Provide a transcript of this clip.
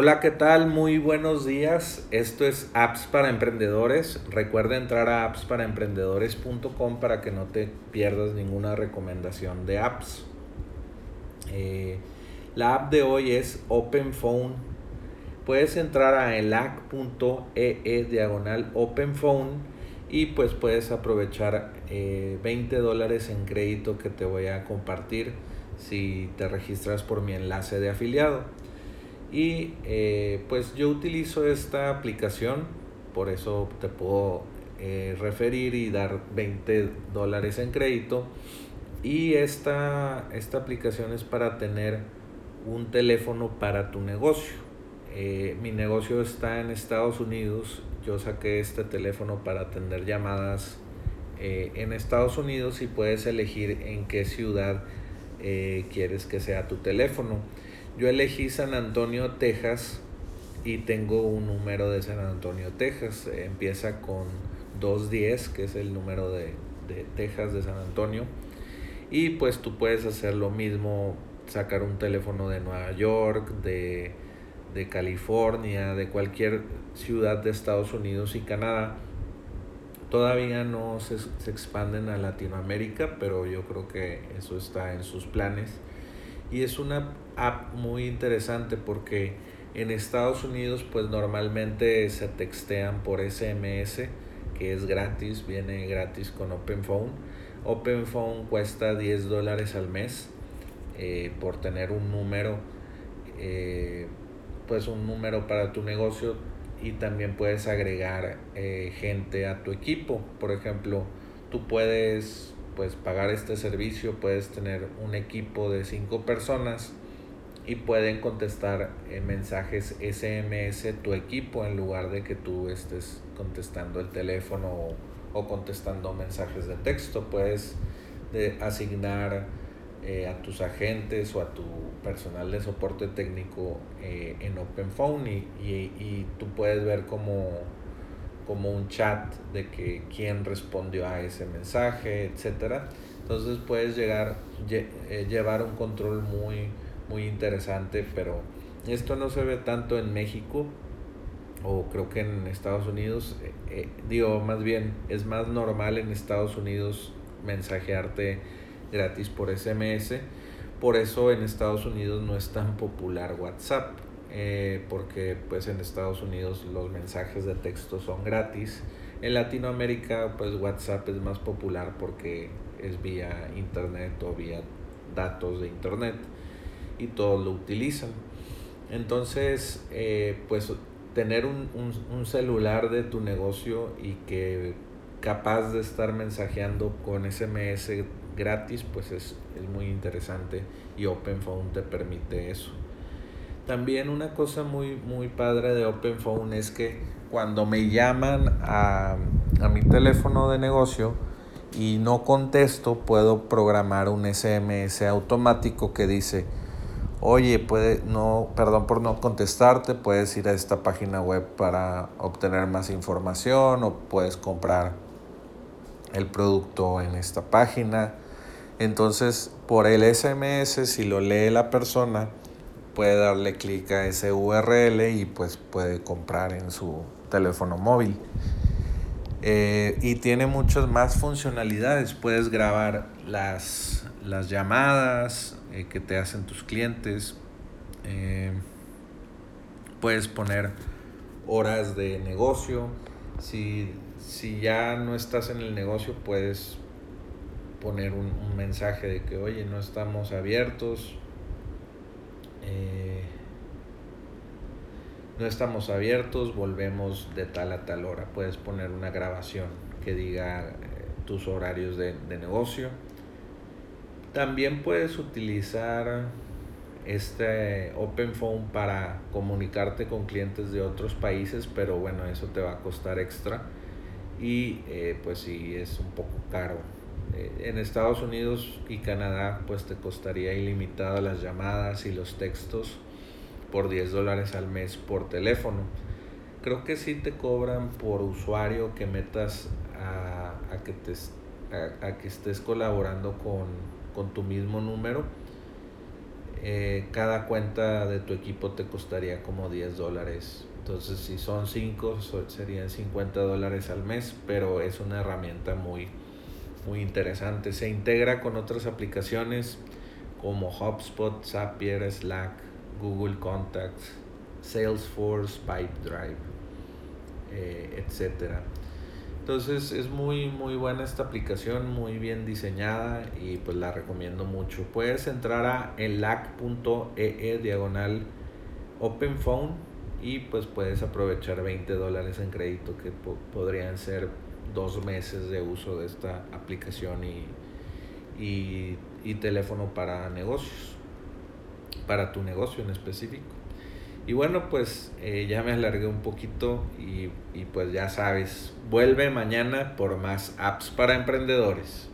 Hola, ¿qué tal? Muy buenos días. Esto es Apps para Emprendedores. Recuerda entrar a appsparaemprendedores.com para que no te pierdas ninguna recomendación de apps. Eh, la app de hoy es OpenPhone. Puedes entrar a elac.ee e diagonal OpenPhone y pues puedes aprovechar 20 eh, dólares en crédito que te voy a compartir si te registras por mi enlace de afiliado. Y eh, pues yo utilizo esta aplicación, por eso te puedo eh, referir y dar 20 dólares en crédito. Y esta, esta aplicación es para tener un teléfono para tu negocio. Eh, mi negocio está en Estados Unidos. Yo saqué este teléfono para atender llamadas en Estados Unidos y puedes elegir en qué ciudad quieres que sea tu teléfono. Yo elegí San Antonio, Texas y tengo un número de San Antonio, Texas. Empieza con 210, que es el número de, Texas de San Antonio. Y pues tú puedes hacer lo mismo, sacar un teléfono de Nueva York, de, California, de cualquier ciudad de Estados Unidos y Canadá. Todavía no se, se expanden a Latinoamérica, pero yo creo que eso está en sus planes. Y es una app muy interesante porque en Estados Unidos pues normalmente se textean por SMS que es gratis, viene gratis con OpenPhone. OpenPhone cuesta 10 dólares al mes eh, por tener un número, eh, pues un número para tu negocio y también puedes agregar eh, gente a tu equipo. Por ejemplo, tú puedes pues pagar este servicio, puedes tener un equipo de 5 personas y pueden contestar en mensajes SMS tu equipo en lugar de que tú estés contestando el teléfono o, contestando mensajes de texto. Puedes asignar eh, a tus agentes o a tu personal de soporte técnico eh, en OpenPhone y, y, tú puedes ver como, como un chat de que quién respondió a ese mensaje, etcétera. Entonces puedes llegar, eh, llevar un control muy muy interesante, pero esto no se ve tanto en México o creo que en Estados Unidos, eh, eh, digo más bien, es más normal en Estados Unidos mensajearte gratis por SMS, por eso en Estados Unidos no es tan popular WhatsApp, eh, porque pues en Estados Unidos los mensajes de texto son gratis, en Latinoamérica pues WhatsApp es más popular porque es vía internet o vía datos de internet y todos lo utilizan. Entonces, eh, pues tener un, un, celular de tu negocio y que capaz de estar mensajeando con SMS gratis, pues es, es muy interesante y OpenPhone te permite eso. También una cosa muy, muy padre de OpenPhone es que cuando me llaman a, a mi teléfono de negocio, y no contesto, puedo programar un SMS automático que dice, oye, puede, no, perdón por no contestarte, puedes ir a esta página web para obtener más información o puedes comprar el producto en esta página. Entonces, por el SMS, si lo lee la persona, puede darle clic a ese URL y pues puede comprar en su teléfono móvil. Eh, y tiene muchas más funcionalidades. Puedes grabar las, las llamadas, eh, que te hacen tus clientes. Eh, puedes poner horas de negocio. Si, ya no estás en el negocio, puedes poner un, mensaje de que, oye, no estamos abiertos. Eh, no estamos abiertos, volvemos de tal a tal hora. Puedes poner una grabación que diga tus horarios de negocio también puedes utilizar este OpenPhone para comunicarte con clientes de otros países, pero bueno, eso te va a costar extra y eh, pues sí es un poco caro. Eh, en Estados Unidos y Canadá pues te costaría ilimitado las llamadas y los textos por 10 dólares al mes por teléfono. Creo que sí te cobran por usuario que metas a, que, te, a que estés colaborando con con tu mismo número. eh, cada cuenta de tu equipo te costaría como 10 dólares. Entonces, si son 5, serían 50 dólares al mes, pero es una herramienta muy, muy interesante. Se integra con otras aplicaciones como HubSpot, Zapier, Slack, Google Contacts, Salesforce, Pipedrive, eh, etc. Entonces es muy muy buena esta aplicación, muy bien diseñada y pues la recomiendo mucho. Puedes entrar a elac.ee e diagonal OpenPhone y pues puedes aprovechar 20 dólares en crédito que podrían ser dos meses de uso de esta aplicación y, y teléfono para negocios, para tu negocio en específico. Y bueno, pues eh, ya me alargué un poquito y, y pues ya sabes, vuelve mañana por más apps para emprendedores.